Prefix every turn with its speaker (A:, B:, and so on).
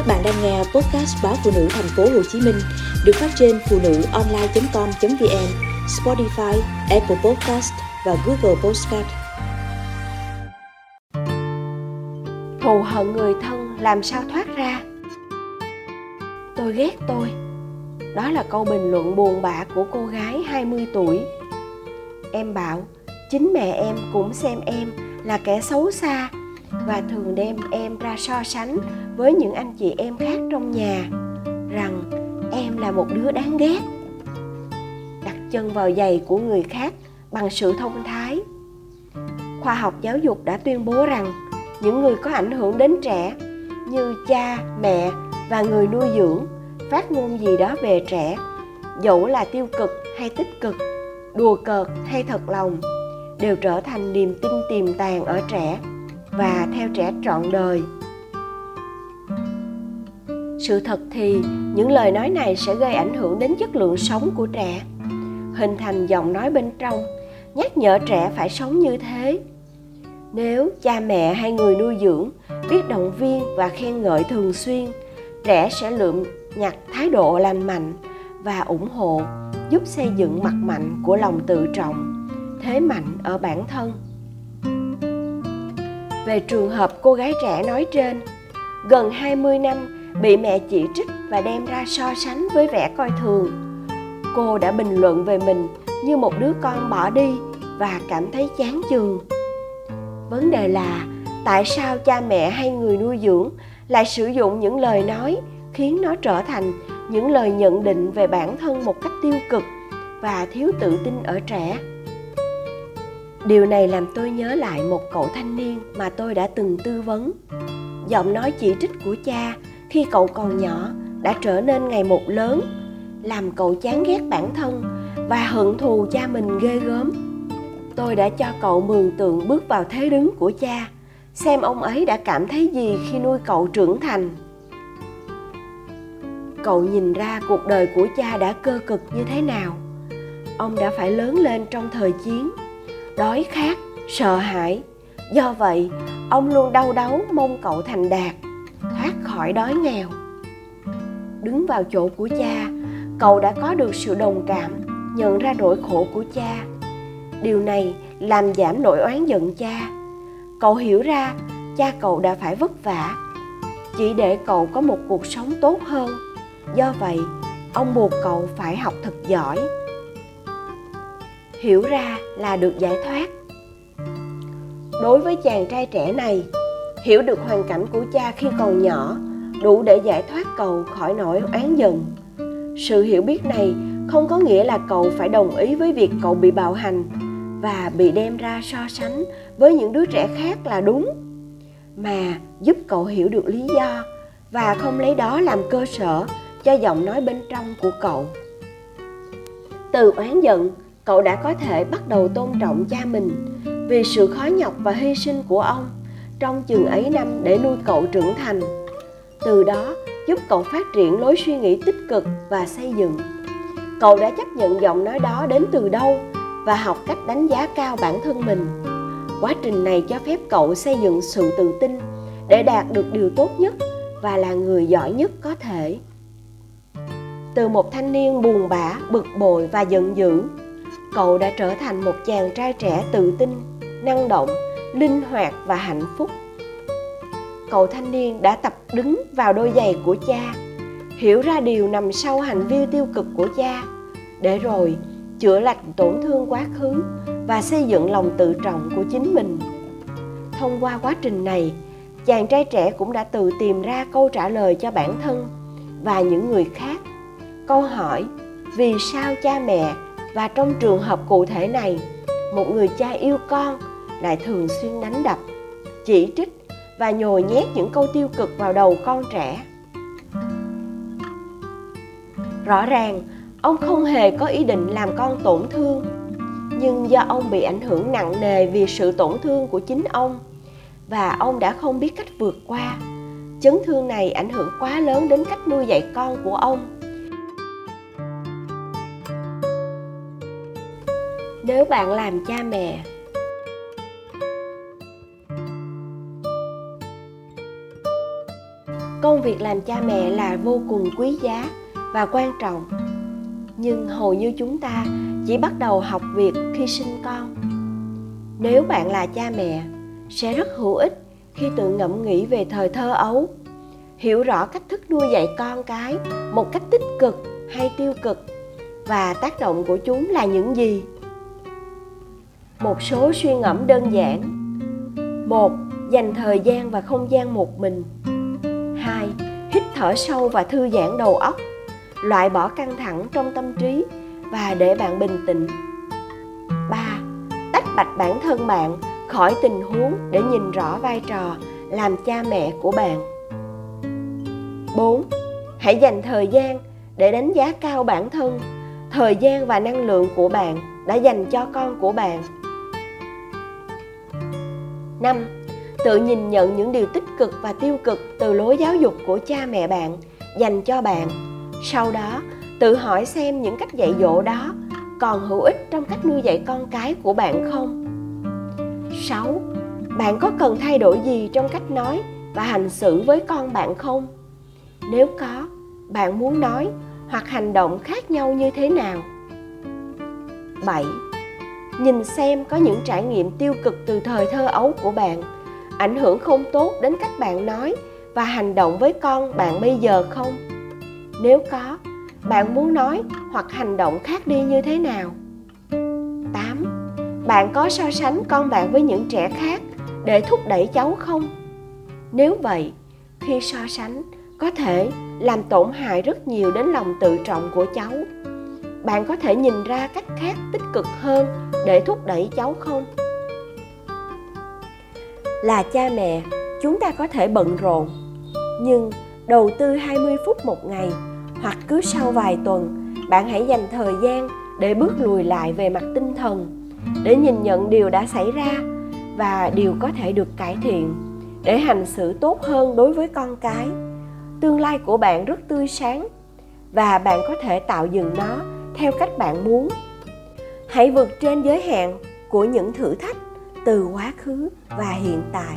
A: Các bạn đang nghe podcast báo phụ nữ thành phố Hồ Chí Minh được phát trên phụ nữ online.com.vn, Spotify, Apple Podcast và Google Podcast.
B: Thù hận người thân làm sao thoát ra? Tôi ghét tôi. Đó là câu bình luận buồn bã của cô gái 20 tuổi. Em bảo, chính mẹ em cũng xem em là kẻ xấu xa và thường đem em ra so sánh với những anh chị em khác trong nhà, rằng em là một đứa đáng ghét. Đặt chân vào giày của người khác bằng sự thông thái. Khoa học giáo dục đã tuyên bố rằng những người có ảnh hưởng đến trẻ như cha, mẹ và người nuôi dưỡng phát ngôn gì đó về trẻ, dẫu là tiêu cực hay tích cực, đùa cợt hay thật lòng, đều trở thành niềm tin tiềm tàng ở trẻ và theo trẻ trọn đời. Sự thật thì những lời nói này sẽ gây ảnh hưởng đến chất lượng sống của trẻ. Hình thành giọng nói bên trong, nhắc nhở trẻ phải sống như thế. Nếu cha mẹ hay người nuôi dưỡng biết động viên và khen ngợi thường xuyên, trẻ sẽ lượm nhặt thái độ lành mạnh và ủng hộ, giúp xây dựng mặt mạnh của lòng tự trọng, thế mạnh ở bản thân về trường hợp cô gái trẻ nói trên, gần 20 năm bị mẹ chỉ trích và đem ra so sánh với vẻ coi thường. Cô đã bình luận về mình như một đứa con bỏ đi và cảm thấy chán chường. Vấn đề là tại sao cha mẹ hay người nuôi dưỡng lại sử dụng những lời nói khiến nó trở thành những lời nhận định về bản thân một cách tiêu cực và thiếu tự tin ở trẻ? Điều này làm tôi nhớ lại một cậu thanh niên mà tôi đã từng tư vấn. Giọng nói chỉ trích của cha khi cậu còn nhỏ đã trở nên ngày một lớn, làm cậu chán ghét bản thân và hận thù cha mình ghê gớm. Tôi đã cho cậu mường tượng bước vào thế đứng của cha, xem ông ấy đã cảm thấy gì khi nuôi cậu trưởng thành. Cậu nhìn ra cuộc đời của cha đã cơ cực như thế nào. Ông đã phải lớn lên trong thời chiến đói khát, sợ hãi. Do vậy, ông luôn đau đáu mong cậu thành đạt, thoát khỏi đói nghèo. Đứng vào chỗ của cha, cậu đã có được sự đồng cảm, nhận ra nỗi khổ của cha. Điều này làm giảm nỗi oán giận cha. Cậu hiểu ra cha cậu đã phải vất vả, chỉ để cậu có một cuộc sống tốt hơn. Do vậy, ông buộc cậu phải học thật giỏi hiểu ra là được giải thoát. Đối với chàng trai trẻ này, hiểu được hoàn cảnh của cha khi còn nhỏ đủ để giải thoát cậu khỏi nỗi oán giận. Sự hiểu biết này không có nghĩa là cậu phải đồng ý với việc cậu bị bạo hành và bị đem ra so sánh với những đứa trẻ khác là đúng, mà giúp cậu hiểu được lý do và không lấy đó làm cơ sở cho giọng nói bên trong của cậu. Từ oán giận cậu đã có thể bắt đầu tôn trọng cha mình vì sự khó nhọc và hy sinh của ông trong chừng ấy năm để nuôi cậu trưởng thành. Từ đó, giúp cậu phát triển lối suy nghĩ tích cực và xây dựng. Cậu đã chấp nhận giọng nói đó đến từ đâu và học cách đánh giá cao bản thân mình. Quá trình này cho phép cậu xây dựng sự tự tin để đạt được điều tốt nhất và là người giỏi nhất có thể. Từ một thanh niên buồn bã, bực bội và giận dữ cậu đã trở thành một chàng trai trẻ tự tin, năng động, linh hoạt và hạnh phúc. Cậu thanh niên đã tập đứng vào đôi giày của cha, hiểu ra điều nằm sau hành vi tiêu cực của cha. Để rồi chữa lành tổn thương quá khứ và xây dựng lòng tự trọng của chính mình. Thông qua quá trình này, chàng trai trẻ cũng đã tự tìm ra câu trả lời cho bản thân và những người khác. Câu hỏi, vì sao cha mẹ và trong trường hợp cụ thể này, một người cha yêu con lại thường xuyên đánh đập, chỉ trích và nhồi nhét những câu tiêu cực vào đầu con trẻ. Rõ ràng, ông không hề có ý định làm con tổn thương, nhưng do ông bị ảnh hưởng nặng nề vì sự tổn thương của chính ông và ông đã không biết cách vượt qua, chấn thương này ảnh hưởng quá lớn đến cách nuôi dạy con của ông. Nếu bạn làm cha mẹ. Công việc làm cha mẹ là vô cùng quý giá và quan trọng. Nhưng hầu như chúng ta chỉ bắt đầu học việc khi sinh con. Nếu bạn là cha mẹ, sẽ rất hữu ích khi tự ngẫm nghĩ về thời thơ ấu, hiểu rõ cách thức nuôi dạy con cái một cách tích cực hay tiêu cực, và tác động của chúng là những gì? Một số suy ngẫm đơn giản một dành thời gian và không gian một mình hai hít thở sâu và thư giãn đầu óc loại bỏ căng thẳng trong tâm trí và để bạn bình tĩnh ba tách bạch bản thân bạn khỏi tình huống để nhìn rõ vai trò làm cha mẹ của bạn 4. Hãy dành thời gian để đánh giá cao bản thân, thời gian và năng lượng của bạn đã dành cho con của bạn. 5. Tự nhìn nhận những điều tích cực và tiêu cực từ lối giáo dục của cha mẹ bạn dành cho bạn. Sau đó, tự hỏi xem những cách dạy dỗ đó còn hữu ích trong cách nuôi dạy con cái của bạn không. 6. Bạn có cần thay đổi gì trong cách nói và hành xử với con bạn không? Nếu có, bạn muốn nói hoặc hành động khác nhau như thế nào? 7. Nhìn xem có những trải nghiệm tiêu cực từ thời thơ ấu của bạn ảnh hưởng không tốt đến cách bạn nói và hành động với con bạn bây giờ không? Nếu có, bạn muốn nói hoặc hành động khác đi như thế nào? 8. Bạn có so sánh con bạn với những trẻ khác để thúc đẩy cháu không? Nếu vậy, khi so sánh, có thể làm tổn hại rất nhiều đến lòng tự trọng của cháu bạn có thể nhìn ra cách khác tích cực hơn để thúc đẩy cháu không? Là cha mẹ, chúng ta có thể bận rộn, nhưng đầu tư 20 phút một ngày hoặc cứ sau vài tuần, bạn hãy dành thời gian để bước lùi lại về mặt tinh thần để nhìn nhận điều đã xảy ra và điều có thể được cải thiện để hành xử tốt hơn đối với con cái. Tương lai của bạn rất tươi sáng và bạn có thể tạo dựng nó theo cách bạn muốn. Hãy vượt trên giới hạn của những thử thách từ quá khứ và hiện tại.